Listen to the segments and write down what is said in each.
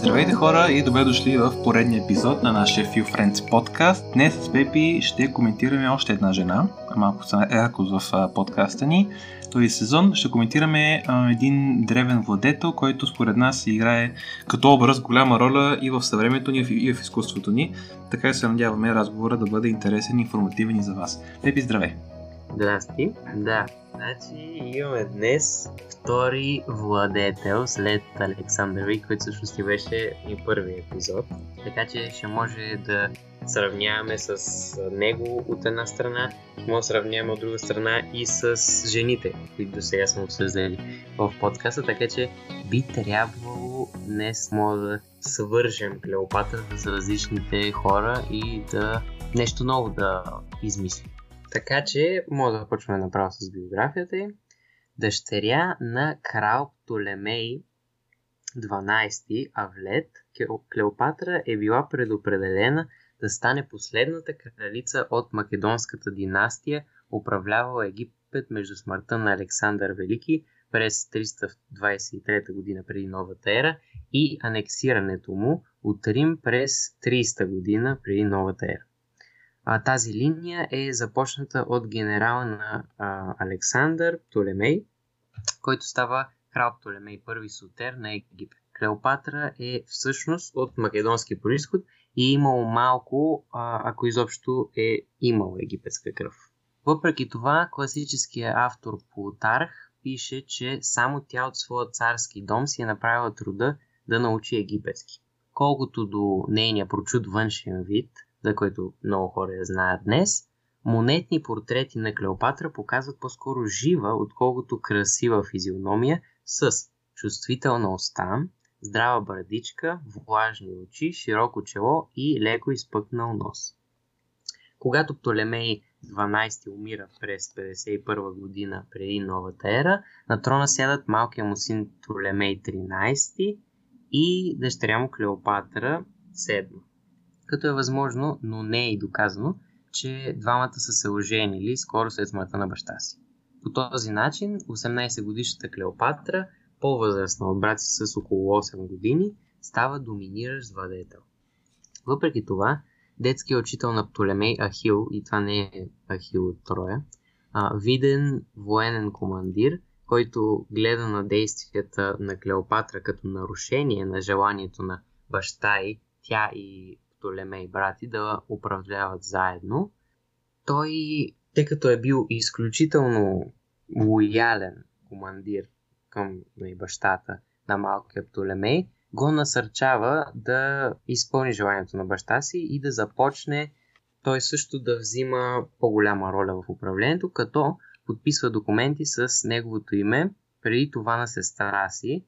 Здравейте хора и добре дошли в поредния епизод на нашия Few Friends подкаст. Днес с Пепи ще коментираме още една жена, малко са рядкост в подкаста ни. Този сезон ще коментираме един древен владетел, който според нас играе като образ голяма роля и в съвремето ни, и в изкуството ни. Така се надяваме разговора да бъде интересен и информативен и за вас. Пепи, здравей! Здрасти. Да, значи имаме днес втори владетел след Александър Вик, който всъщност ти беше и първи епизод. Така че ще може да сравняваме с него от една страна, може да сравняваме от друга страна и с жените, които до сега сме обсъждали в подкаста, така че би трябвало днес може да свържем Клеопатра с различните хора и да нещо ново да измислим. Така че, може да почваме направо с биографията й. Дъщеря на крал Птолемей 12 Авлет, Клеопатра е била предопределена да стане последната кралица от македонската династия, управлявала Египет между смъртта на Александър Велики през 323 година преди новата ера и анексирането му от Рим през 300 година преди новата ера. А, тази линия е започната от генерала на а, Александър Птолемей, който става крал Птолемей първи Сотер на Египет. Клеопатра е всъщност от македонски происход и е имало малко, а, ако изобщо е имал египетска кръв. Въпреки това, класическият автор Плутарх пише, че само тя от своя царски дом си е направила труда да научи египетски. Колкото до нейния прочуд външен вид – за който много хора я знаят днес, монетни портрети на Клеопатра показват по-скоро жива, отколкото красива физиономия с чувствителна уста, здрава брадичка, влажни очи, широко чело и леко изпъкнал нос. Когато Птолемей 12 умира през 51 година преди новата ера, на трона сядат малкия му син Птолемей 13 и дъщеря му Клеопатра 7 като е възможно, но не е и доказано, че двамата са се оженили скоро след смъртта на баща си. По този начин 18-годишната Клеопатра, по-възрастна от брат си с около 8 години, става доминиращ владетел. Въпреки това, детският учител на Птолемей Ахил, и това не е Ахил от Троя, а, виден военен командир, който гледа на действията на Клеопатра като нарушение на желанието на баща й, тя и Птолемей брати да управляват заедно. Той, тъй като е бил изключително лоялен командир към бащата на малкия Птолемей, го насърчава да изпълни желанието на баща си и да започне той също да взима по-голяма роля в управлението, като подписва документи с неговото име, преди това на сестра си,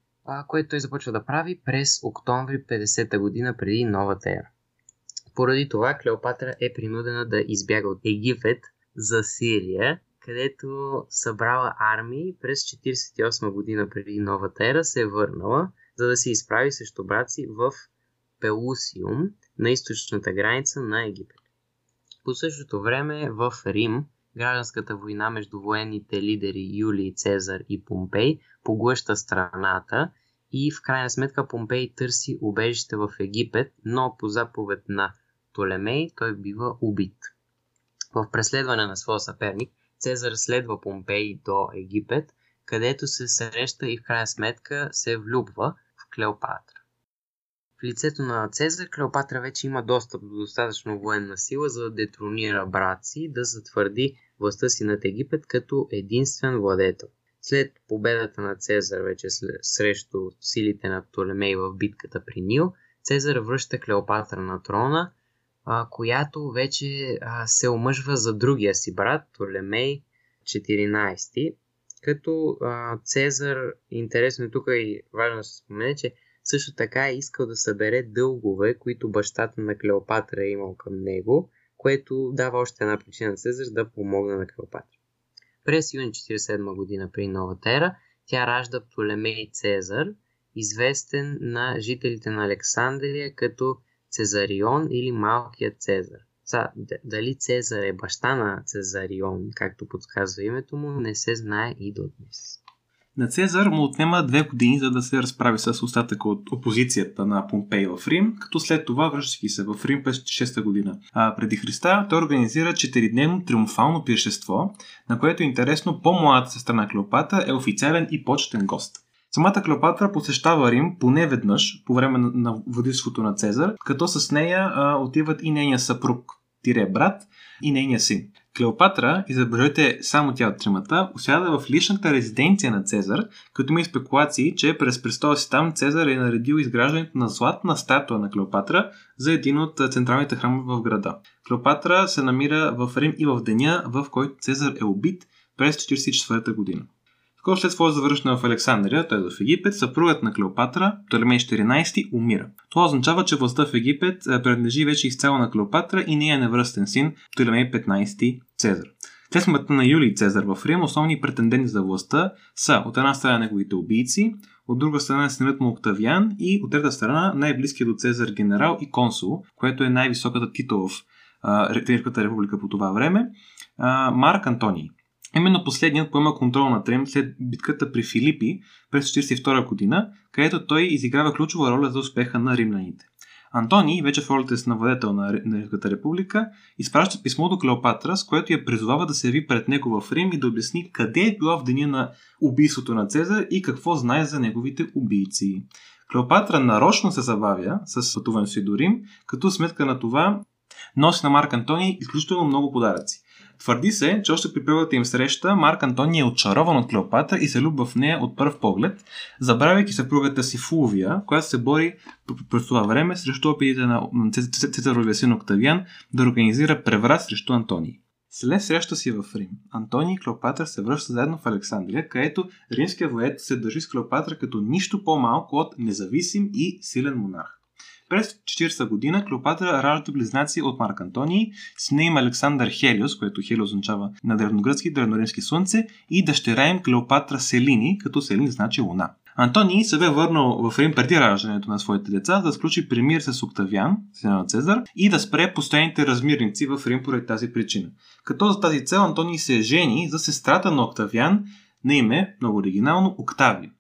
което той започва да прави през октомври 50-та година преди новата ера. Поради това Клеопатра е принудена да избяга от Египет за Сирия, където събрала армии през 48 година преди новата ера се е върнала, за да се изправи срещу брат в Пелусиум, на източната граница на Египет. По същото време в Рим гражданската война между военните лидери Юлий Цезар и Помпей поглъща страната и в крайна сметка Помпей търси убежище в Египет, но по заповед на Птолемей той бива убит. В преследване на своя съперник, Цезар следва Помпей до Египет, където се среща и в крайна сметка се влюбва в Клеопатра. В лицето на Цезар Клеопатра вече има достъп до достатъчно военна сила, за да детронира брат си, да затвърди властта си над Египет като единствен владетел. След победата на Цезар вече срещу силите на Птолемей в битката при Нил, Цезар връща Клеопатра на трона а, която вече а, се омъжва за другия си брат, Толемей 14, като а, Цезар, интересно е тук и важно да се спомене, че също така е искал да събере дългове, които бащата на Клеопатра е имал към него, което дава още една причина на Цезар да помогне на Клеопатра. През юни 47 година при новата ера тя ражда Птолемей Цезар, известен на жителите на Александрия като Цезарион или Малкият Цезар. Са, дали Цезар е баща на Цезарион, както подсказва името му, не се знае и до днес. На Цезар му отнема две години, за да се разправи с остатъка от опозицията на Помпей в Рим, като след това, връщайки се в Рим през 6 година а, преди Христа, той организира 4-дневно триумфално пиршество, на което интересно по-младата сестра на Клеопата е официален и почетен гост. Самата Клеопатра посещава Рим поне веднъж по време на водителството на Цезар, като с нея а, отиват и нейния съпруг, тире брат и нейния син. Клеопатра, и забележете само тя от тримата, осяда в личната резиденция на Цезар, като има и спекулации, че през престола си там Цезар е наредил изграждането на златна статуя на Клеопатра за един от централните храми в града. Клеопатра се намира в Рим и в деня, в който Цезар е убит през 44 година. Скоро след своя завършване в Александрия, т.е. в Египет, съпругът на Клеопатра, Птолемей 14, умира. Това означава, че властта в Египет е, принадлежи вече изцяло на Клеопатра и нея невръстен син, Птолемей 15 Цезар. След смъртта на Юлий Цезар в Рим, основни претенденти за властта са от една страна неговите убийци, от друга страна синът му Октавиан и от трета страна най-близкият до Цезар генерал и консул, което е най-високата титла в Римската република по това време, Марк Антоний. Именно последният поема контрол на Трем след битката при Филипи през 1942 година, където той изиграва ключова роля за успеха на римляните. Антони, вече в ролята си на владетел на Римската република, изпраща писмо до Клеопатра, с което я призовава да се яви пред него в Рим и да обясни къде е била в деня на убийството на Цезар и какво знае за неговите убийци. Клеопатра нарочно се забавя с пътуването си до Рим, като сметка на това носи на Марк Антони изключително много подаръци. Твърди се, че още при първата им среща Марк Антони е очарован от Клеопатра и се любва в нея от първ поглед, забравяйки съпругата си Фулвия, която се бори през това време срещу опитите на Цезаровия син Октавиан да организира преврат срещу Антоний. След среща си в Рим, Антоний и Клеопатра се връщат заедно в Александрия, където римският воец се държи с Клеопатра като нищо по-малко от независим и силен монарх. През 40 година Клеопатра ражда близнаци от Марк Антоний, сина им Александър Хелиос, което Хелиос означава на древногръцки древноримски слънце, и дъщеря им Клеопатра Селини, като Селин значи луна. Антоний се бе върнал в Рим преди раждането на своите деца, да сключи премир с Октавиан, сина на Цезар, и да спре постоянните размирници в Рим поради тази причина. Като за тази цел Антоний се жени за сестрата на Октавиан на име, много оригинално, Октавия.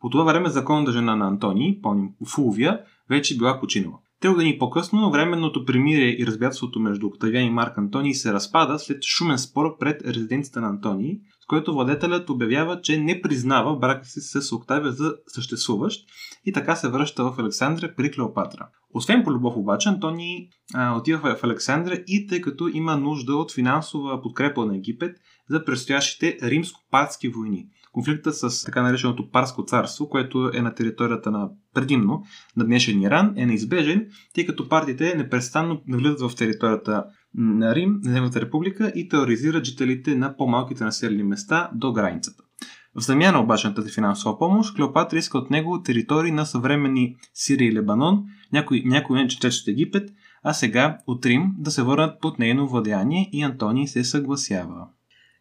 По това време законната жена на Антоний, помним Фулвия, вече била починала. Три години по-късно временното примирие и разбятството между Октавиан и Марк Антоний се разпада след шумен спор пред резиденцията на Антоний, с който владетелят обявява, че не признава брака си с Октавия за съществуващ и така се връща в Александрия при Клеопатра. Освен по любов обаче, Антоний а, отива в Александрия и тъй като има нужда от финансова подкрепа на Египет за предстоящите римско-патски войни – Конфликтът с така нареченото Парско царство, което е на територията на предимно на днешен Иран, е неизбежен, тъй като партиите непрестанно навлизат в територията на Рим, на Земната република и тероризират жителите на по-малките населени места до границата. В замяна обаче на тази финансова помощ, Клеопатра иска от него територии на съвременни Сирия и Лебанон, някои, някои от Египет, а сега от Рим да се върнат под нейно владеяние и Антоний се съгласява.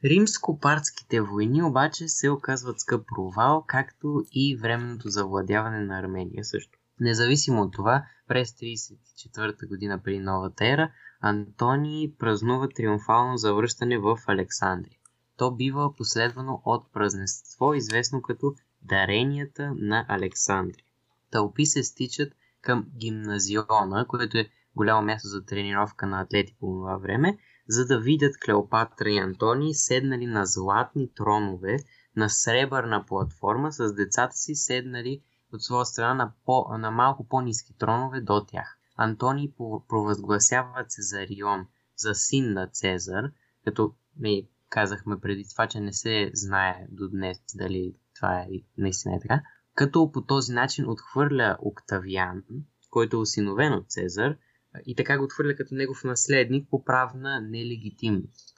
Римско-партските войни обаче се оказват скъп провал, както и временното завладяване на Армения също. Независимо от това, през 34-та година при новата ера, Антоний празнува триумфално завръщане в Александрия. То бива последвано от празненство, известно като Даренията на Александрия. Тълпи се стичат към гимназиона, което е голямо място за тренировка на атлети по това време, за да видят Клеопатра и Антоний седнали на златни тронове на сребърна платформа с децата си седнали от своя страна на, по, на малко по-низки тронове до тях. Антоний провъзгласява Цезарион за син на Цезар, като ми казахме преди това, че не се знае до днес дали това е наистина е така, като по този начин отхвърля Октавиан, който е осиновен от Цезар, и така го отхвърля като негов наследник по правна нелегитимност.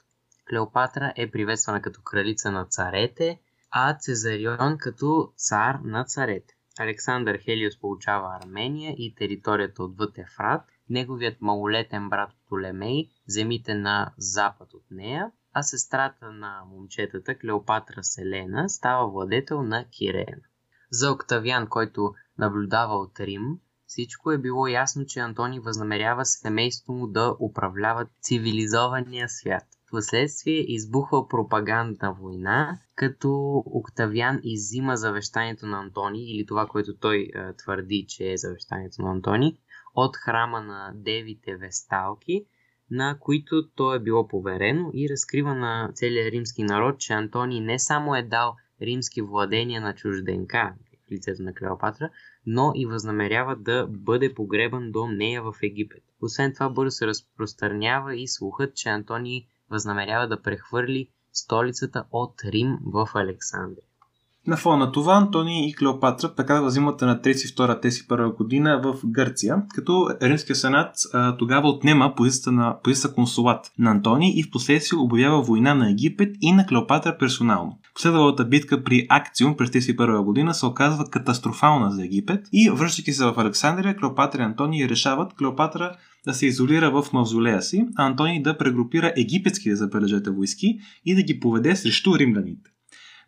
Клеопатра е приветствана като кралица на царете, а Цезарион като цар на царете. Александър Хелиос получава Армения и територията отвъд Ефрат, неговият малолетен брат Птолемей земите на запад от нея, а сестрата на момчетата Клеопатра Селена става владетел на Киреен. За Октавиан, който наблюдава от Рим, всичко е било ясно, че Антони възнамерява семейство му да управлява цивилизования свят. Впоследствие избухва пропагандна война, като Октавиан изима завещанието на Антони, или това, което той е, твърди, че е завещанието на Антони, от храма на девите весталки, на които то е било поверено и разкрива на целия римски народ, че Антони не само е дал римски владения на чужденка в лицето на Клеопатра, но и възнамерява да бъде погребан до нея в Египет. Освен това бързо се разпространява и слухът, че Антони възнамерява да прехвърли столицата от Рим в Александрия. На фона на това Антони и Клеопатра прекараха зимата на 32 теси първа година в Гърция, като Римския сенат а, тогава отнема позицията на позицията консулат на Антони и в последствие обявява война на Египет и на Клеопатра персонално. Последвалата битка при Акциум през 31 година се оказва катастрофална за Египет и връщайки се в Александрия, Клеопатра и Антони решават Клеопатра да се изолира в мавзолея си, а Антони да прегрупира египетските забележете войски и да ги поведе срещу римляните.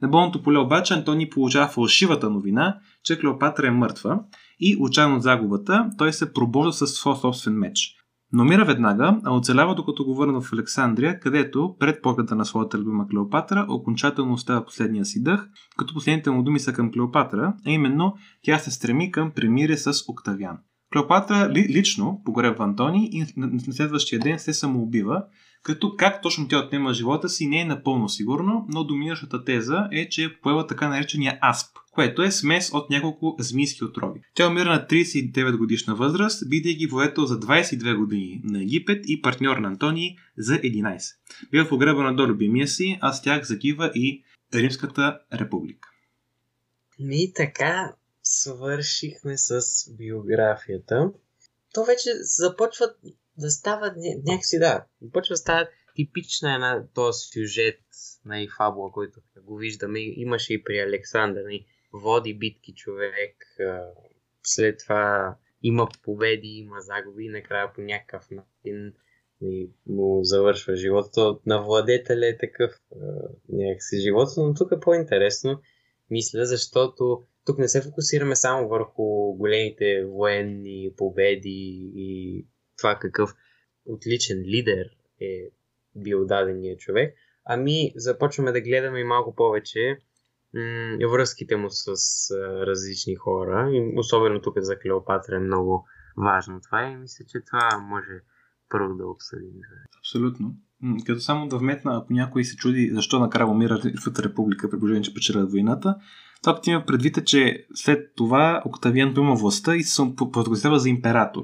На болното поле обаче Антони получава фалшивата новина, че Клеопатра е мъртва и, отчаян от загубата, той се пробожда със своя собствен меч. Но мира веднага, а оцелява докато го върна в Александрия, където, пред погледа на своята любима Клеопатра, окончателно остава последния си дъх, като последните му думи са към Клеопатра, а именно тя се стреми към премире с Октавиан. Клеопатра ли, лично погребва Антони и на следващия ден се самоубива, като как точно тя отнема живота си не е напълно сигурно, но доминиращата теза е, че е поела така наречения асп, което е смес от няколко змийски отрови. Тя умира на 39 годишна възраст, бидейки воето за 22 години на Египет и партньор на Антони за 11. Бива погребана до любимия си, а с тях загива и Римската република. Ми така свършихме с биографията. То вече започват да стават някакси, да, почва да става типична една този сюжет на и който го виждаме. Имаше и при Александър. Нали, води битки човек, след това има победи, има загуби и накрая по някакъв начин и му завършва живота. На владетеля е такъв някакси живота, но тук е по-интересно, мисля, защото тук не се фокусираме само върху големите военни победи и това какъв отличен лидер е бил дадения човек, ами започваме да гледаме малко повече м- връзките му с а, различни хора. И особено тук за Клеопатра е много важно това и мисля, че това може първо да обсъдим. Абсолютно. Като само да вметна, ако някой се чуди защо накрая умира в република, при положение, че печелят войната, това пъти има предвид, че след това Октавиан поема властта и се провъзгласява за император.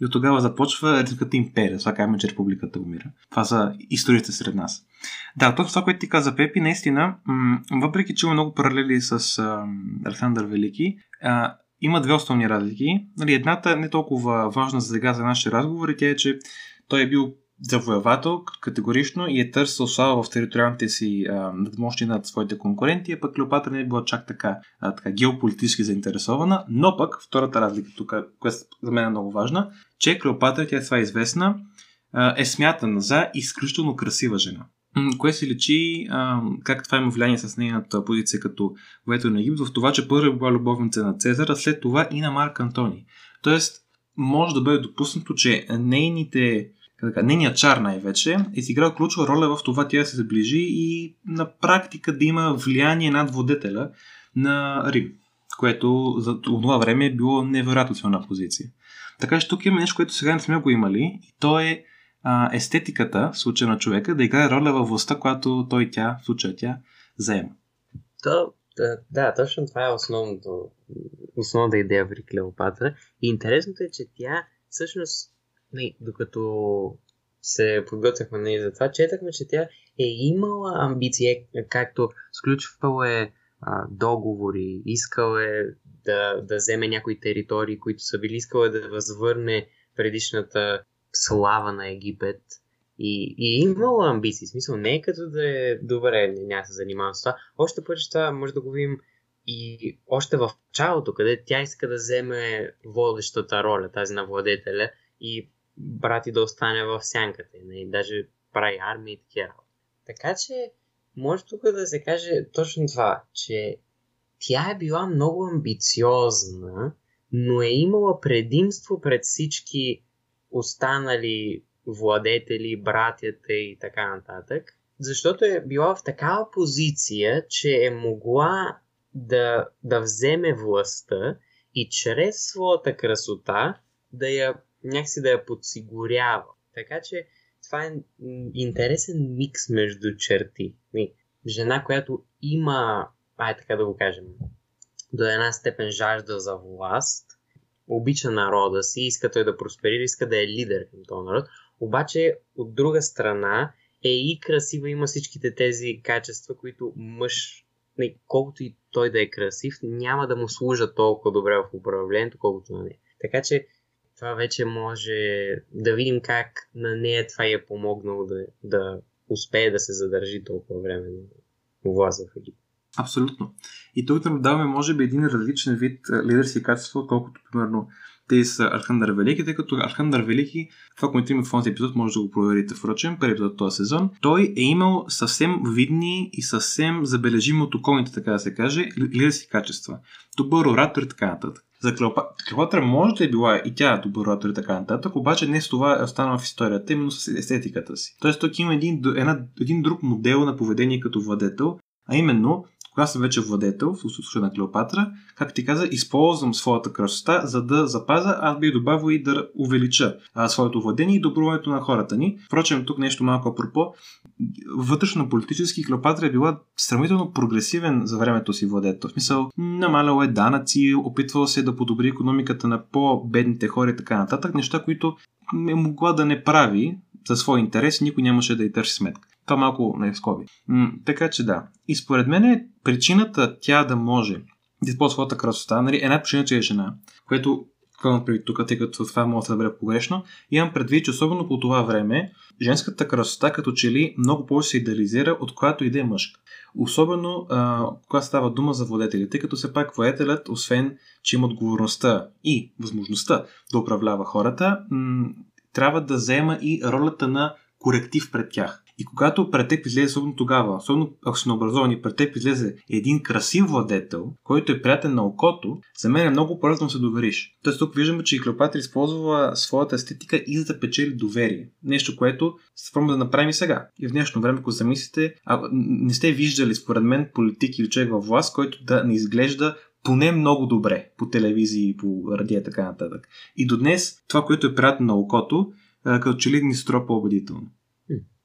И от тогава започва Римската империя. Това казваме, че републиката умира. Това са историите сред нас. Да, точно това, което ти каза, Пепи, наистина, м- въпреки че има много паралели с Александър Велики, а, има две основни разлики. Нали, едната е не толкова важна за сега за нашия разговор и тя е, че той е бил завоевател категорично и е търсил слава в териториалните си надмощи над своите конкуренти, а пък Клеопатра не е била чак така, а, така геополитически заинтересована, но пък втората разлика тук, която за мен е много важна, че Клеопатра, тя е това известна, а, е смятана за изключително красива жена. Кое се лечи а, как това има влияние с нейната позиция като воето на Египет в това, че първо е била любовница на Цезар, а след това и на Марк Антони. Тоест, може да бъде допуснато, че нейните така, нейният чар най-вече е изиграл ключова роля в това тя да се сближи и на практика да има влияние над водетеля на Рим, което за това време е било невероятно силна позиция. Така че тук има нещо, което сега не сме го имали и то е а, естетиката в случая на човека да играе роля във властта, която той тя, в случая тя, заема. То, да, да, точно това е основното, основната идея при Клеопатра. И интересното е, че тя всъщност не, докато се подготвяхме нали, за това, четахме, че тя е имала амбиция, както сключвала е а, договори, искал е да, да вземе някои територии, които са били, искала е да възвърне предишната слава на Египет. И, и е имала амбиции, в смисъл не е като да е добре, няма се занимавам с това. Още повече това може да го видим и още в началото, къде тя иска да вземе водещата роля, тази на владетеля и брати да остане в сянката. И нали, даже прави армия и такива Така че, може тук да се каже точно това, че тя е била много амбициозна, но е имала предимство пред всички останали владетели, братята и така нататък. Защото е била в такава позиция, че е могла да, да вземе властта и чрез своята красота да я някакси да я подсигурява. Така че това е интересен микс между черти. Жена, която има, ай така да го кажем, до една степен жажда за власт, обича народа си, иска той да просперира, иска да е лидер към този народ, обаче от друга страна е и красива, има всичките тези качества, които мъж, не, колкото и той да е красив, няма да му служа толкова добре в управлението, колкото на нея. Така че това вече може да видим как на нея това е помогнало да, да успее да се задържи толкова време на власт в Египет. Абсолютно. И тук наблюдаваме, може би, един различен вид лидерски качество, отколкото, примерно, те са Архандър Велики, тъй като Архандър Велики, това, което има в този епизод, може да го проверите впрочем, първи епизод този сезон, той е имал съвсем видни и съвсем забележими от околните, така да се каже, лидерски качества. Добър оратор и така нататък. За Клеопатра може да е била и тя добър оратор и така нататък, обаче днес това е останало в историята, именно с естетиката си. Тоест тук има един, една, един друг модел на поведение като владетел, а именно когато съм вече владетел, в случая на Клеопатра, как ти каза, използвам своята красота, за да запаза, аз би добавил и да увелича а, своето владение и добруването на хората ни. Впрочем, тук нещо малко апропо. Вътрешно политически Клеопатра е била сравнително прогресивен за времето си владетел. В смисъл, намалял е данъци, опитвал се да подобри економиката на по-бедните хора и така нататък. Неща, които е могла да не прави за свой интерес, никой нямаше да й търси сметка. Това малко е в скоби. М- така че да. И според мен е причината тя да може да използва своята красота, нали, една причина, че е жена, което какво предвид тук, тъй като това може да разбере погрешно, имам предвид, че особено по това време, женската красота като че ли много повече се идеализира, от която и да е мъжка. Особено когато става дума за владетели, тъй като все пак владетелят, освен че има отговорността и възможността да управлява хората, м- трябва да взема и ролята на коректив пред тях. И когато пред теб излезе, особено тогава, особено ако си необразовани, пред теб излезе един красив владетел, който е приятен на окото, за мен е много полезно да се довериш. Тоест тук виждаме, че и Клеопатра използва своята естетика и за да печели доверие. Нещо, което се пробваме да направим и сега. И в днешно време, ако замислите, ако не сте виждали, според мен, политик или човек във власт, който да не изглежда поне много добре по телевизии, по радио и така нататък. И до днес това, което е приятно на окото, като че ли ни стропа убедително.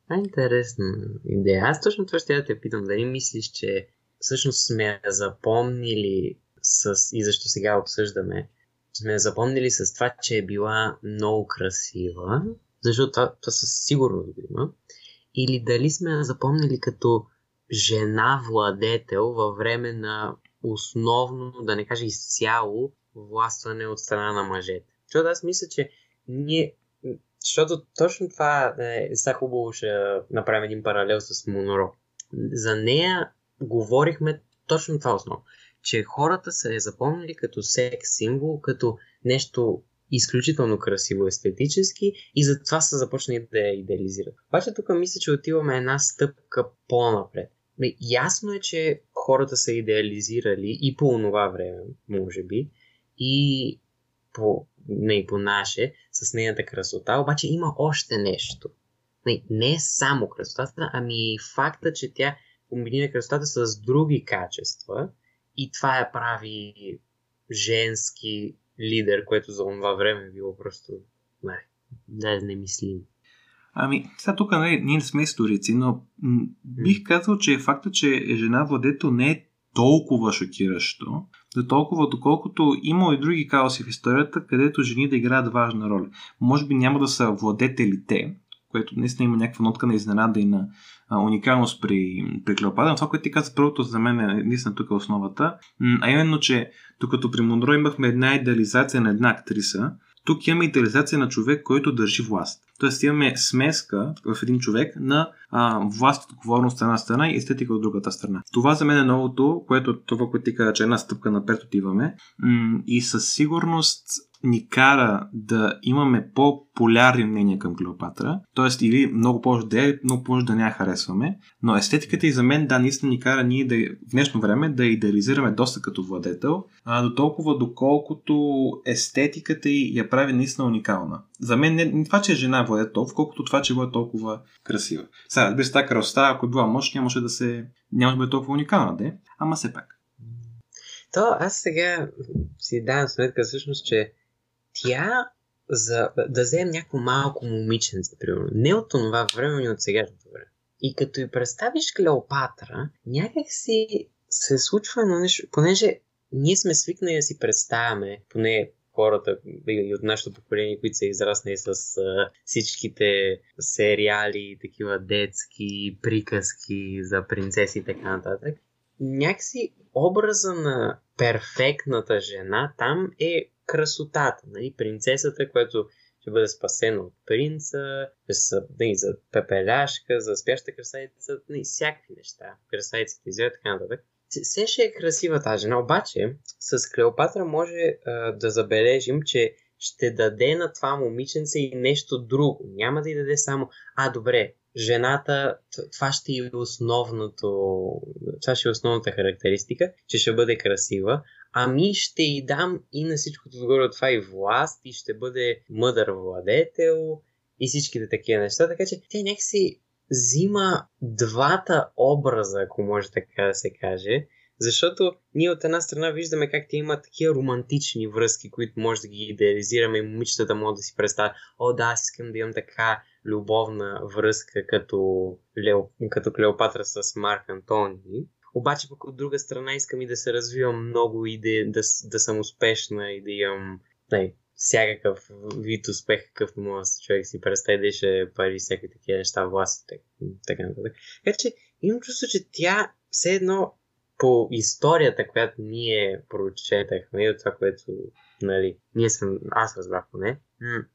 Това е интересна идея. Аз точно това ще да те питам. Дали мислиш, че всъщност сме запомнили с... и защо сега обсъждаме, сме запомнили с това, че е била много красива, защото това, това със сигурност го има, или дали сме запомнили като жена владетел във време на основно, да не кажа изцяло, властване от страна на мъжете. Защото аз мисля, че ние защото точно това е, са хубаво ще направим един паралел с Моноро. За нея говорихме точно това основно. Че хората са я запомнили като секс символ, като нещо изключително красиво естетически и затова са започнали да я идеализират. Обаче тук мисля, че отиваме една стъпка по-напред. Ясно е, че хората са идеализирали и по това време, може би, и по, не по наше, с нейната красота, обаче има още нещо. Не, не е само красотата, ами и факта, че тя комбинира красотата с други качества и това я прави женски лидер, което за това време е било просто не, да не мислим. Ами, сега тук не, нали, ние не сме историци, но м- бих казал, че факта, че жена владетел не е толкова шокиращо, до толкова доколкото има и други каоси в историята, където жени да играят важна роля. Може би няма да са владетелите, което наистина има някаква нотка на изненада и на а, уникалност при, при Клеопатра. Но това, което ти каза, първото за мен е наистина тук е основата, а именно, че докато при Монро имахме една идеализация на една актриса, тук имаме идеализация на човек, който държи власт. Тоест имаме смеска в един човек на а, власт, отговорност от една страна и естетика от другата страна. Това за мен е новото, което това, което ти каза, че една стъпка напред отиваме. И със сигурност ни кара да имаме по-полярни мнения към Клеопатра, т.е. или много повече да я, много повече да не я харесваме, но естетиката и за мен, да, наистина ни кара ние да, в днешно време да идеализираме доста като владетел, а до толкова доколкото естетиката й я прави наистина уникална. За мен не, не това, че е жена владетел, толкова, колкото това, че е толкова красива. Сега, без тази красота, ако е била мъж, нямаше да се, нямаше да бъде толкова уникална, де, ама все пак. То аз сега си давам сметка всъщност, че тя за да вземем някакво малко момиченце, примерно. Не от това време, но от сегашното време. И като и представиш Клеопатра, някак си се случва едно нещо, понеже ние сме свикнали да си представяме, поне хората и от нашето поколение, които са израснали с а, всичките сериали, такива детски приказки за принцеси и така нататък. Някакси образа на перфектната жена там е красотата. Нали? Принцесата, която ще бъде спасена от принца, за, нали, за пепеляшка, за спяща красавица, нали, всякакви неща. Красавиците извеят така нататък. Все ще е красива тази жена, обаче с Клеопатра може а, да забележим, че ще даде на това момиченце и нещо друго. Няма да й даде само, а добре, жената, това ще е основното, това ще е основната характеристика, че ще бъде красива, ами ще й дам и на всичкото отгоре от това и власт, и ще бъде мъдър владетел, и всичките такива неща, така че тя някакси взима двата образа, ако може така да се каже, защото ние от една страна виждаме как те имат такива романтични връзки, които може да ги идеализираме и момичетата могат да си представят, о да, аз искам да имам така любовна връзка като, Лео, като Клеопатра с Марк Антони. Обаче пък от друга страна искам и да се развивам много и да, да, да съм успешна и да имам не, всякакъв вид успех, какъв може човек си представи пари всякакви такива неща, власт така нататък. Така че имам чувство, че тя все едно по историята, която ние прочетахме и от това, което нали, ние съм, аз разбрах поне, м-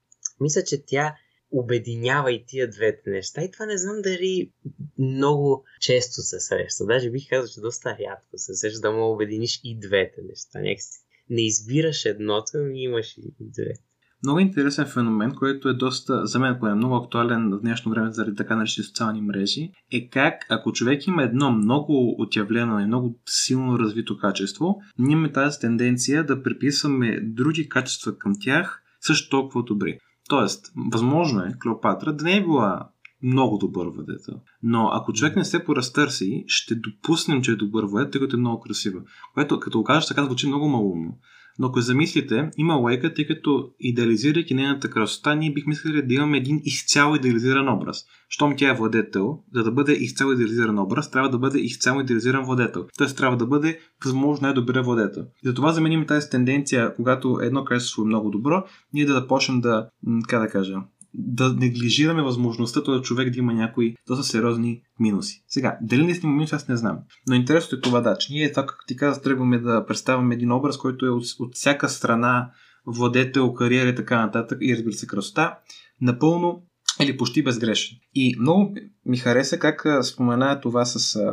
мисля, че тя обединява и тия двете неща. И това не знам дали много често се среща. Даже бих казал, че доста рядко се среща да му обединиш и двете неща. Някакси не избираш едното, ами имаш и двете. Много интересен феномен, който е доста, за мен, е много актуален в днешно време заради така наречени социални мрежи, е как, ако човек има едно много отявлено и много силно развито качество, ние имаме тази тенденция да приписваме други качества към тях също толкова добри. Тоест, възможно е Клеопатра да не е била много добър владетел. Но ако човек не се поразтърси, ще допуснем, че е добър владетел, тъй като е много красива. Което, като го кажеш така, звучи много малумно. Но ако замислите, има лайка, тъй като идеализирайки нейната красота, ние бихме искали да имаме един изцяло идеализиран образ. Щом тя е владетел, за да бъде изцяло идеализиран образ, трябва да бъде изцяло идеализиран владетел. Тоест трябва да бъде възможно най-добрия владетел. И затова заменим тази тенденция, когато едно качество е много добро, ние да започнем да, как да кажа, да неглижираме възможността този човек да има някои доста сериозни минуси. Сега, дали не сме минуси, аз не знам. Но интересното е това, да, че ние, това, как ти каза, тръгваме да представяме един образ, който е от, от всяка страна владетел, кариера и така нататък и разбира се красота, напълно или почти безгрешен. И много ми хареса как спомена това с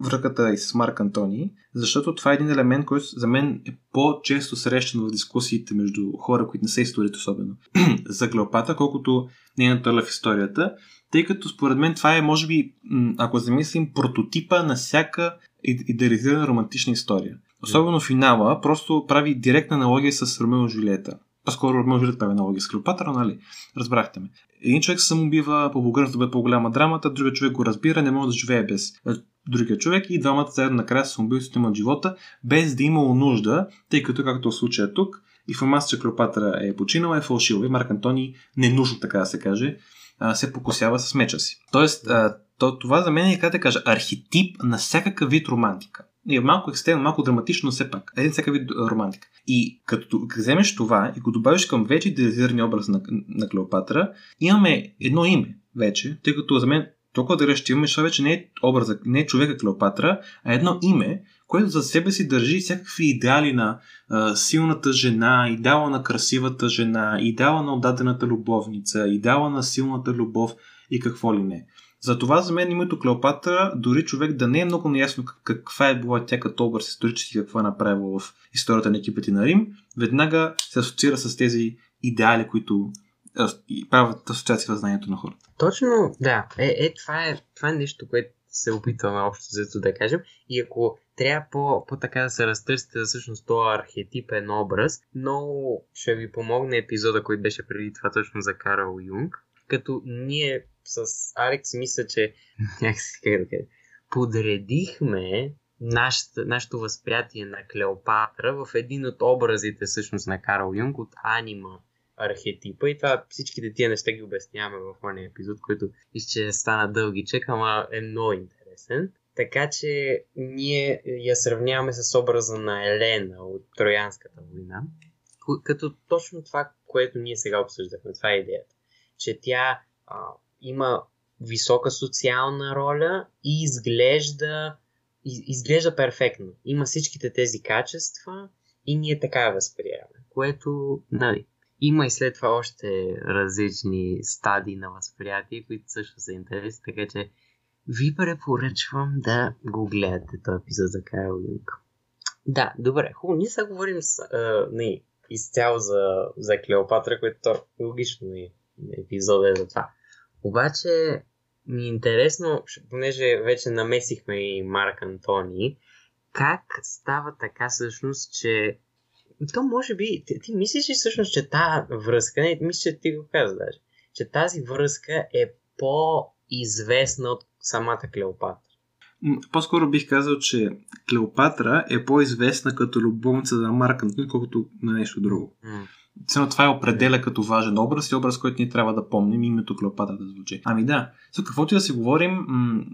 връката и с Марк Антони, защото това е един елемент, който за мен е по-често срещан в дискусиите между хора, които не са историята особено за Клеопата, колкото нейната роля в историята, тъй като според мен това е, може би, ако замислим, прототипа на всяка идеализирана романтична история. Особено финала просто прави директна аналогия с Ромео Жулиета. По-скоро може да прави аналогия с Клеопатра, нали? Разбрахте ме. Един човек се самоубива, по българското бъде по-голяма драмата, другия човек го разбира, не може да живее без е, другия човек и двамата заедно накрая се самоубиват имат живота, без да имало нужда, тъй като, както в случая тук, информация, че Клеопатра е починала, е фалшива и Марк Антони, ненужно така да се каже, се покосява с меча си. Тоест, то, това за мен е, как да кажа, архетип на всякакъв вид романтика. Е малко екстерно, малко драматично, но все пак. Един всякакъв вид романтика. И като вземеш това и го добавиш към вече идеализирания образ на, на Клеопатра, имаме едно име вече, тъй като за мен толкова да ще имаме, защото вече не е образа, не е човека Клеопатра, а едно име, което за себе си държи всякакви идеали на а, силната жена, идеала на красивата жена, идеала на отдадената любовница, идеала на силната любов и какво ли не. Затова за мен името Клеопатра, дори човек да не е много наясно каква е била тя като образ исторически, какво е направила в историята на екипите на Рим, веднага се асоциира с тези идеали, които правят асоциация в знанието на хората. Точно, да. Е, е това, е това е нещо, което се опитваме общо зато да кажем. И ако трябва по, по така да се разтърсите за всъщност този архетипен образ, но ще ви помогне епизода, който беше преди това точно за Карл Юнг, като ние с Алекс мисля, че някакси как да кажа, подредихме нашата, нашето възприятие на Клеопатра в един от образите всъщност на Карл Юнг от анима архетипа и това всичките тия неща ги обясняваме в този епизод, който ще стана дългичък, ама е много интересен. Така че ние я сравняваме с образа на Елена от Троянската война, като точно това, което ние сега обсъждахме. Това е идеята. Че тя а, има висока социална роля и изглежда, из, изглежда перфектно. Има всичките тези качества и ние така я възприемаме. Което, нали, има и след това още различни стадии на възприятие, които също са интересни, така че ви препоръчвам да го гледате този епизод за Карл Юнг. Да, добре, хубаво. Ние сега говорим с, а, не, изцяло за, за Клеопатра, което е логично не, епизод е за това. Обаче ми е интересно, понеже вече намесихме и Марк Антони, как става така всъщност, че то може би, ти, ти мислиш ли всъщност, че тази връзка, не, мисля, че ти го каза даже, че тази връзка е по-известна от самата Клеопатра? По-скоро бих казал, че Клеопатра е по-известна като любовница на Марк Антони, колкото на нещо друго. Mm. Цено това е определя като важен образ и образ, който ние трябва да помним името Клеопатра да звучи. Ами да, за каквото и да си говорим, м-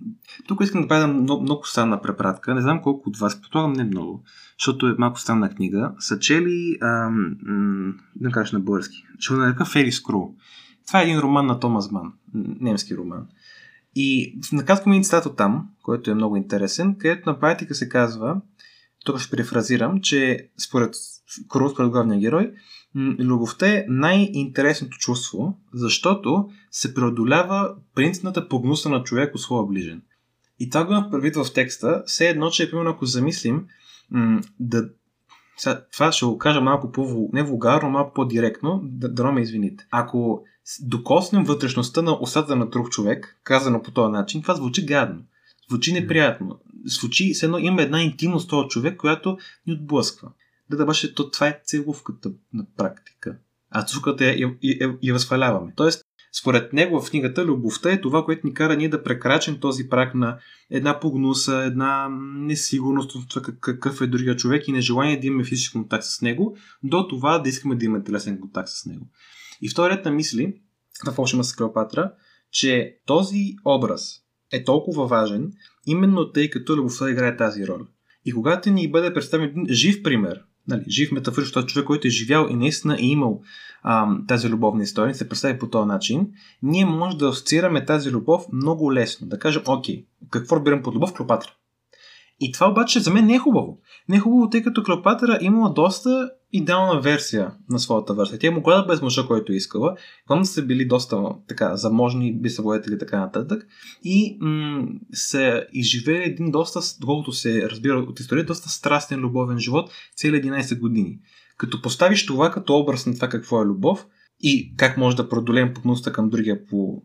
тук искам да правя много, много странна препратка. Не знам колко от вас, предполагам не много, защото е малко странна книга. Са чели, ам, м- да кажа на български, ще го нарека Фери Скру. Това е един роман на Томас Ман, немски роман. И накратко ми цитат там, който е много интересен, където на практика се казва, тук ще префразирам, че според Кру, според главния герой, любовта е най-интересното чувство, защото се преодолява принципната погнуса на човек от своя ближен. И това го има предвид в текста, все едно, че, примерно, ако замислим, да, сега, това ще го кажа малко по, не вулгарно, малко по-директно, да, да ме извините. Ако докоснем вътрешността на усата на друг човек, казано по този начин, това звучи гадно. Звучи неприятно. Звучи, все едно има една интимност този човек, която ни отблъсква. Да, да беше, то това е целувката на практика. А цуката я, я, я, я възхваляваме. Тоест, според него в книгата любовта е това, което ни кара ние да прекрачим този прак на една погнуса, една несигурност от това какъв е другия човек и нежелание да имаме физически контакт с него, до това да искаме да имаме телесен контакт с него. И вторият на мисли, на Фолшима с Клеопатра, че този образ е толкова важен, именно тъй като любовта играе тази роля. И когато ни бъде представен един жив пример нали, жив метафорично човек, който е живял и наистина е имал а, тази любовна история, се представи по този начин, ние може да асоциираме тази любов много лесно. Да кажем, окей, какво разбирам под любов? Клеопатра. И това обаче за мен не е хубаво. Не е хубаво, тъй като Клеопатра имала доста идеална версия на своята версия. Тя е могла да без мъжа, който е искала. Когато са били доста така заможни, би се и така нататък. И м- са изживели един доста, доколкото се разбира от история, доста страстен любовен живот цели 11 години. Като поставиш това като образ на това какво е любов и как може да продолеем погността към другия по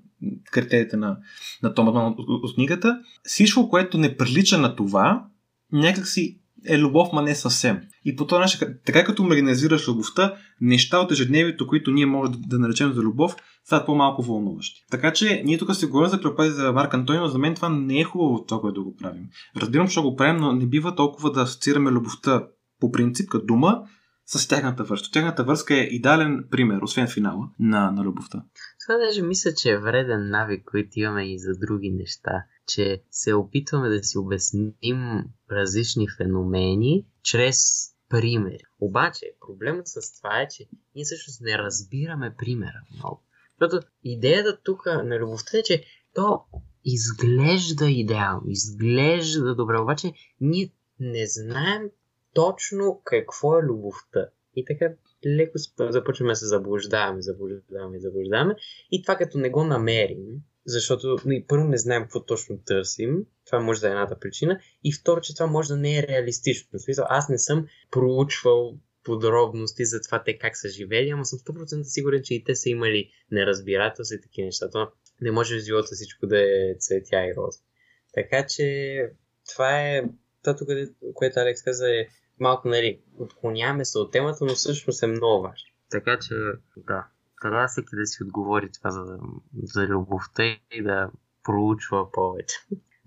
критериите на, на Томас от, книгата, всичко, което не прилича на това, някакси е любов, ма не съвсем. И по този начин, така като маргинализираш любовта, неща от ежедневието, които ние можем да, да наречем за любов, стават по-малко вълнуващи. Така че ние тук се говорим за Клеопатра за Марк Антонио, за мен това не е хубаво това, което да го правим. Разбирам, че го правим, но не бива толкова да асоциираме любовта по принцип като дума с тяхната връзка. Тяхната връзка е идеален пример, освен финала, на, на любовта. Това даже мисля, че е вреден навик, който имаме и за други неща. Че се опитваме да си обясним различни феномени чрез примери. Обаче, проблемът с това е, че ние всъщност не разбираме примера много. Защото идеята тук на любовта е, че то изглежда идеално, изглежда добре, обаче ние не знаем точно какво е любовта. И така леко започваме да се заблуждаваме, заблуждаваме, заблуждаваме. И това като не го намерим, защото нали, първо не знаем какво точно търсим, това може да е едната причина, и второ, че това може да не е реалистично. Смисъл, аз не съм проучвал подробности за това те как са живели, ама съм 100% сигурен, че и те са имали неразбирателство и такива неща. То не може в живота всичко да е цветя и роза. Така че това е това, което Алекс каза е малко, нали, отклоняваме се от темата, но всъщност е много важно. Така че, да, трябва всеки да си отговори това за, за любовта и да проучва повече.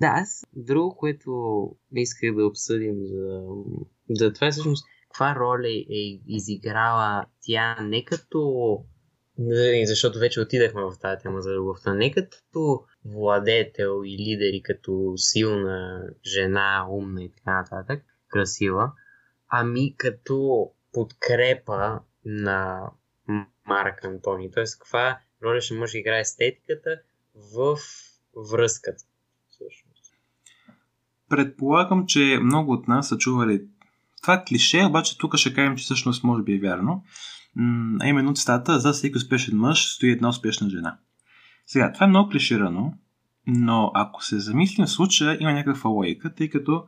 Да, аз друго, което исках да обсъдим за, за това е всъщност каква роля е изиграла тя не като защото вече отидахме в тази тема за любовта, не като владетел и лидери, като силна жена, умна и така нататък, красива, ами като подкрепа на Марк Антони. Тоест, каква роля ще може да играе естетиката в връзката. Всъщност. Предполагам, че много от нас са чували това клише, обаче тук ще кажем, че всъщност може би е вярно. А именно цитата за всеки успешен мъж стои една успешна жена. Сега, това е много клиширано, но ако се замислим в случая, има някаква логика, тъй като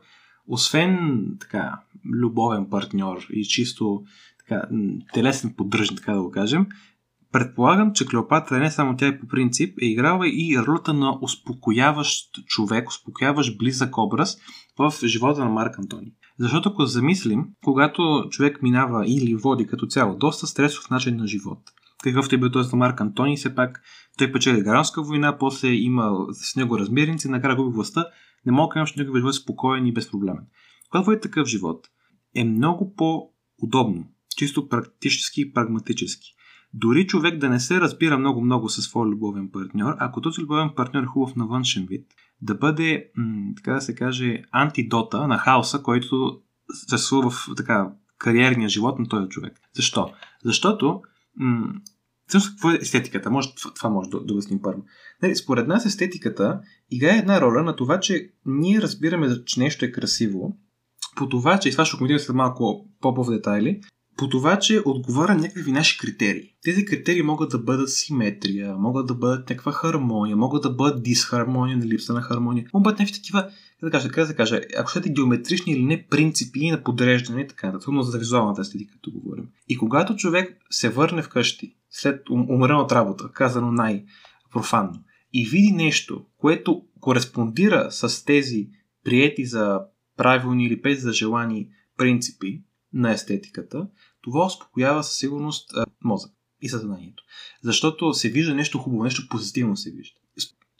освен така, любовен партньор и чисто така, телесен поддръжник, така да го кажем, предполагам, че Клеопатра не само тя е по принцип, е играла и ролята на успокояващ човек, успокояващ близък образ в живота на Марк Антони. Защото ако замислим, когато човек минава или води като цяло доста стресов начин на живот, какъвто е бил този на Марк Антони, все пак той печели Гаранска война, после има с него размерници, накрая губи властта, не мога да кажа, че неговият живот спокоен и безпроблемен. Когато води такъв живот, е много по-удобно, чисто практически и прагматически. Дори човек да не се разбира много-много със своя любовен партньор, ако този любовен партньор е хубав на външен вид, да бъде, м- така да се каже, антидота на хаоса, който съществува в така, кариерния живот на този човек. Защо? Защото м- Всъщност, какво е естетиката? Може, това, може да, да обясним първо. Нали, според нас естетиката играе една роля на това, че ние разбираме, че нещо е красиво, по това, че и това ще коментираме след малко по-по детайли, по това, че отговаря някакви наши критерии. Тези критерии могат да бъдат симетрия, могат да бъдат някаква хармония, могат да бъдат дисхармония, на липса на хармония, могат да бъдат някакви такива, как да кажа, как да кажа, ако щете геометрични или не принципи на подреждане и така, да за визуалната естетика, като говорим. И когато човек се върне вкъщи, след умрена от работа, казано най-профанно, и види нещо, което кореспондира с тези приети за правилни или без за желани принципи на естетиката, това успокоява със сигурност мозък и съзнанието. Защото се вижда нещо хубаво, нещо позитивно се вижда.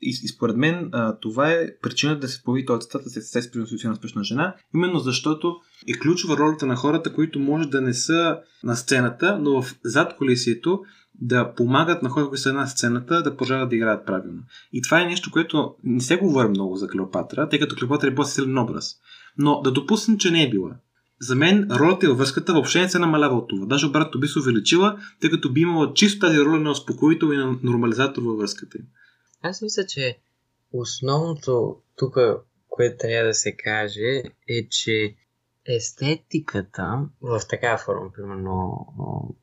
И, според мен това е причината да се появи този цитата след се на успешна жена, именно защото е ключова ролята на хората, които може да не са на сцената, но в зад колесието да помагат на хората, които са на сцената, да продължават да играят правилно. И това е нещо, което не се говори много за Клеопатра, тъй като Клеопатра е по-силен образ. Но да допуснем, че не е била за мен ролята и връзката въобще не се намалява от това. Даже обратно би се увеличила, тъй като би имала чисто тази роля на успокоител и на нормализатор във връзката им. Аз мисля, че основното тук, което трябва да се каже, е, че естетиката в такава форма, примерно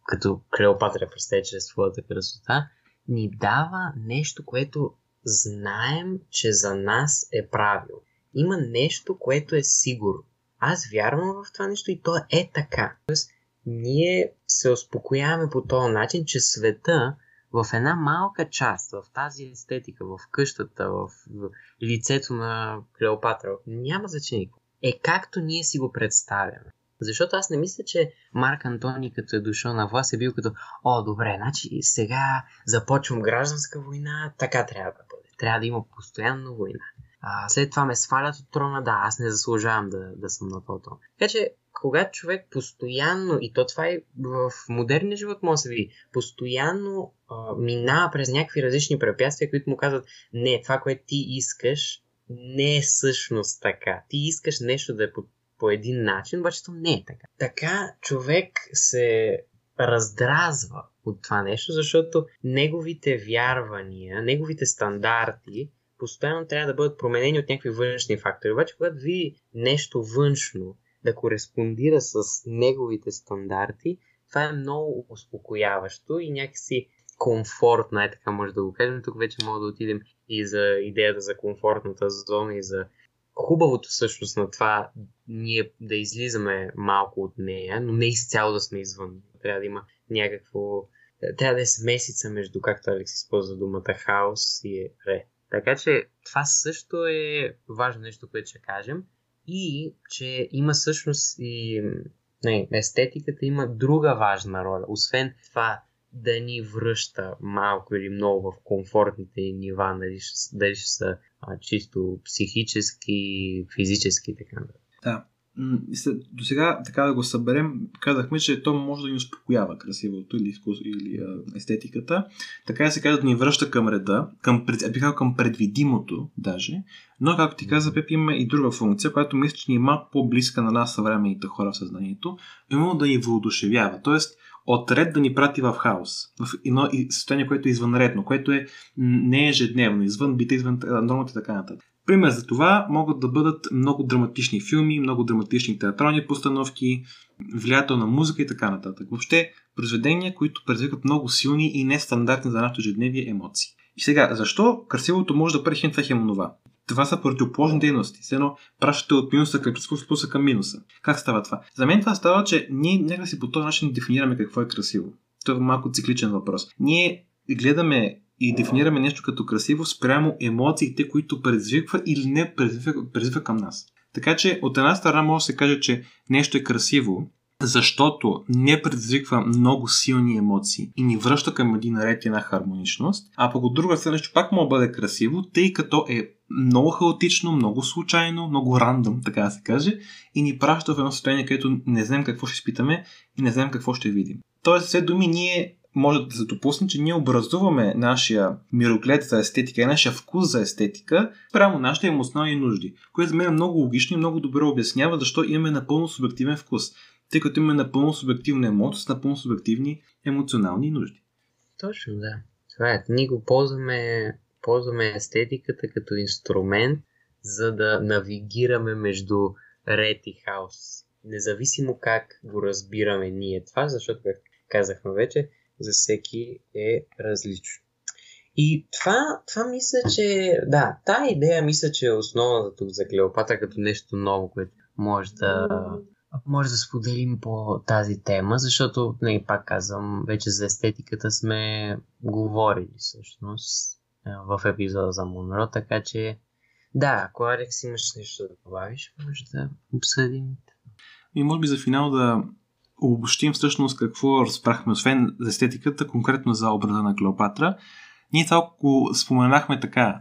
като Клеопатра представя чрез своята красота, ни дава нещо, което знаем, че за нас е правилно. Има нещо, което е сигурно аз вярвам в това нещо и то е така. Тоест, ние се успокояваме по този начин, че света в една малка част, в тази естетика, в къщата, в, лицето на Клеопатра, няма значение. Е както ние си го представяме. Защото аз не мисля, че Марк Антони, като е дошъл на власт, е бил като, о, добре, значи сега започвам гражданска война, така трябва да бъде. Трябва да има постоянно война. А, след това ме свалят от трона, да, аз не заслужавам да, да съм на този трон. Така че, когато човек постоянно, и то това е в модерния живот, може да се види, постоянно а, минава през някакви различни препятствия, които му казват, не, това, което ти искаш, не е всъщност така. Ти искаш нещо да е по, по един начин, обаче то не е така. Така човек се раздразва от това нещо, защото неговите вярвания, неговите стандарти постоянно трябва да бъдат променени от някакви външни фактори. Обаче, когато ви нещо външно да кореспондира с неговите стандарти, това е много успокояващо и някакси комфортна, е така може да го кажем. Тук вече мога да отидем и за идеята за комфортната зона и за хубавото всъщност на това ние да излизаме малко от нея, но не изцяло да сме извън. Трябва да има някакво... Трябва да е смесица между, както Алекс използва думата, хаос и ре. Така че това също е важно нещо, което ще кажем. И че има всъщност и не, естетиката има друга важна роля. Освен това да ни връща малко или много в комфортните нива, дали, дали ще са а, чисто психически, физически и така нататък. Да. До сега, така да го съберем, казахме, че то може да ни успокоява красивото или, или а, естетиката. Така се казва да ни връща към реда, към, бих към предвидимото даже. Но, както ти каза, Пеп има и друга функция, която мисля, че ни е малко по-близка на нас съвременните хора в съзнанието, именно да ни въодушевява. Тоест, от ред да ни прати в хаос, в едно състояние, което е извънредно, което е не ежедневно, извън бита, извън нормата и така нататък. Пример за това могат да бъдат много драматични филми, много драматични театрални постановки, влиятелна музика и така нататък. Въобще, произведения, които предизвикат много силни и нестандартни за нашето ежедневие емоции. И сега, защо красивото може да хем това хем това? Това са противоположни дейности. Все едно пращате от минуса към плюс, плюса към минуса. Как става това? За мен това става, че ние някакси по този начин дефинираме какво е красиво. Това е малко цикличен въпрос. Ние гледаме и дефинираме нещо като красиво спрямо емоциите, които предизвиква или не предизвиква, предизвиква към нас. Така че от една страна може да се каже, че нещо е красиво, защото не предизвиква много силни емоции и ни връща към един ред и една хармоничност, а пък от друга страна, че пак може да бъде красиво, тъй като е много хаотично, много случайно, много рандъм, така да се каже, и ни праща в едно състояние, където не знаем какво ще изпитаме и не знаем какво ще видим. Тоест, все думи, ние може да се допусне, че ние образуваме нашия мироглед за естетика и нашия вкус за естетика прямо нашите емоционални нужди, което за мен е много логично и много добре обяснява защо имаме напълно субективен вкус, тъй като имаме напълно субективна емоция с напълно субективни емоционални нужди. Точно, да. Това е. Ние го ползваме, ползваме естетиката като инструмент, за да навигираме между ред и хаос. Независимо как го разбираме ние това, защото, както казахме вече, за всеки е различно. И това, това мисля, че да, тая идея мисля, че е основната тук за Клеопатра като нещо ново, което може да, може да споделим по тази тема, защото, не, пак казвам, вече за естетиката сме говорили всъщност в епизода за Монро, така че да, ако Алекс имаш нещо да добавиш, може да обсъдим. И може би за финал да обобщим всъщност какво разбрахме, освен за естетиката, конкретно за образа на Клеопатра. Ние толкова споменахме така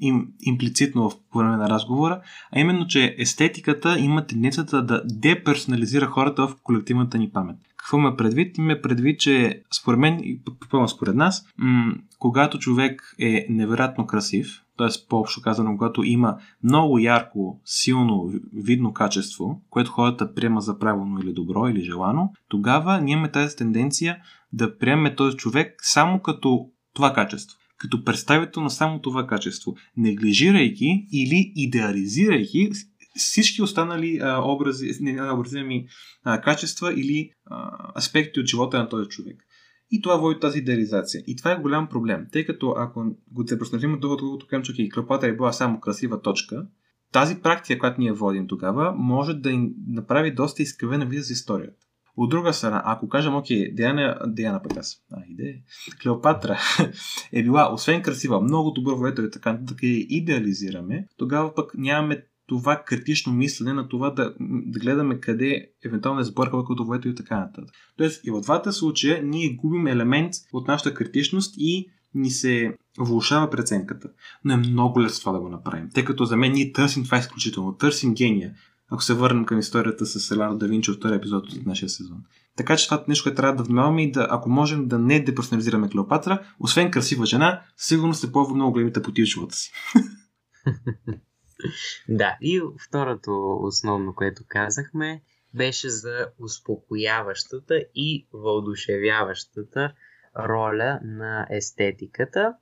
им, имплицитно в време на разговора, а именно, че естетиката има тенденцията да деперсонализира хората в колективната ни памет. Какво ме предвид? Има предвид, че според мен и според нас, м- когато човек е невероятно красив, т.е. по-общо казано, когато има много ярко, силно, видно качество, което хората приема за правилно или добро или желано, тогава ние имаме тази тенденция да приемем този човек само като това качество. Като представител на само това качество, неглижирайки или идеализирайки всички останали а, образи, не, образи, а, качества или а, аспекти от живота на този човек. И това води тази идеализация. И това е голям проблем, тъй като ако го се просновим от другото към че Клеопатра е била само красива точка, тази практика, която ние водим тогава, може да им направи доста изкривена виза за историята. От друга страна, ако кажем, окей, Диана, Диана пък аз, а, иде, Клеопатра е била, освен красива, много добър воето и така, така и идеализираме, тогава пък нямаме това критично мислене на това да, да гледаме къде евентуално е като воето и така нататък. Тоест и в двата случая ние губим елемент от нашата критичност и ни се влушава преценката. Но е много лесно това да го направим, тъй като за мен ние търсим това изключително, търсим гения. Ако се върнем към историята с Селано да Винчи от втори епизод от нашия сезон. Така че това нещо, което трябва да внимаваме и да, ако можем да не деперсонализираме Клеопатра, освен красива жена, сигурно се по много големите поти в живота си. да, и второто основно, което казахме, беше за успокояващата и въодушевяващата роля на естетиката.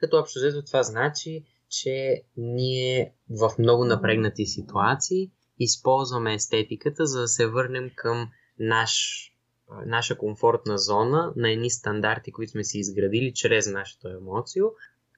Като общо взето това значи, че ние в много напрегнати ситуации използваме естетиката, за да се върнем към наш наша комфортна зона на едни стандарти, които сме си изградили чрез нашата емоция.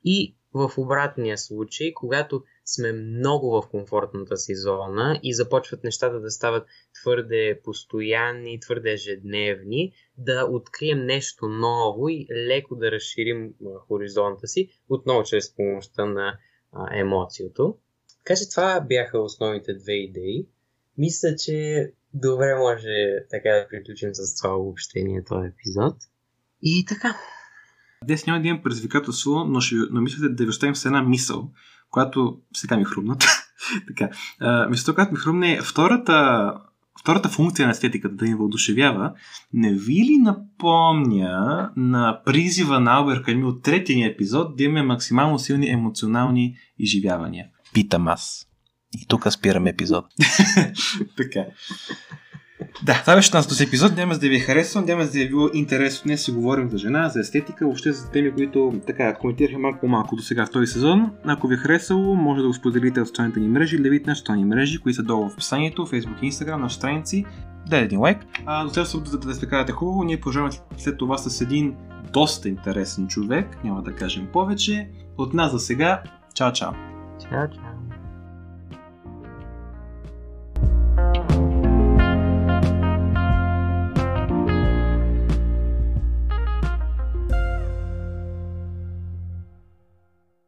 И в обратния случай, когато сме много в комфортната си зона и започват нещата да стават твърде постоянни, твърде ежедневни, да открием нещо ново и леко да разширим хоризонта си, отново чрез помощта на емоцията. Така че това бяха основните две идеи. Мисля, че добре може така да приключим с това обобщение този епизод. И така. Днес няма да имам предизвикателство, но, ще, но мисля да ви оставим с една мисъл, която сега ми хрумна. така. А, мисълта, която ми хрумна е втората, втората функция на естетиката да ни въодушевява, не ви ли напомня на призива на Албер Ками от третия ни епизод да имаме максимално силни емоционални изживявания? Питам аз. И тук спираме епизод. така. Да, това беше на този епизод. Няма за да ви е харесал, няма за да ви е било интересно. Днес си говорим за жена, за естетика, въобще за теми, които така коментирахме малко по-малко до сега в този сезон. Ако ви е харесало, може да го споделите в социалните ни мрежи или да видите нашите ни мрежи, които са долу в описанието, Facebook и Instagram, нашите страници. Дай един лайк. А, до следващото, да, да се карате хубаво, ние продължаваме след това с един доста интересен човек, няма да кажем повече. От нас за сега, чао-чао! Чао-чао!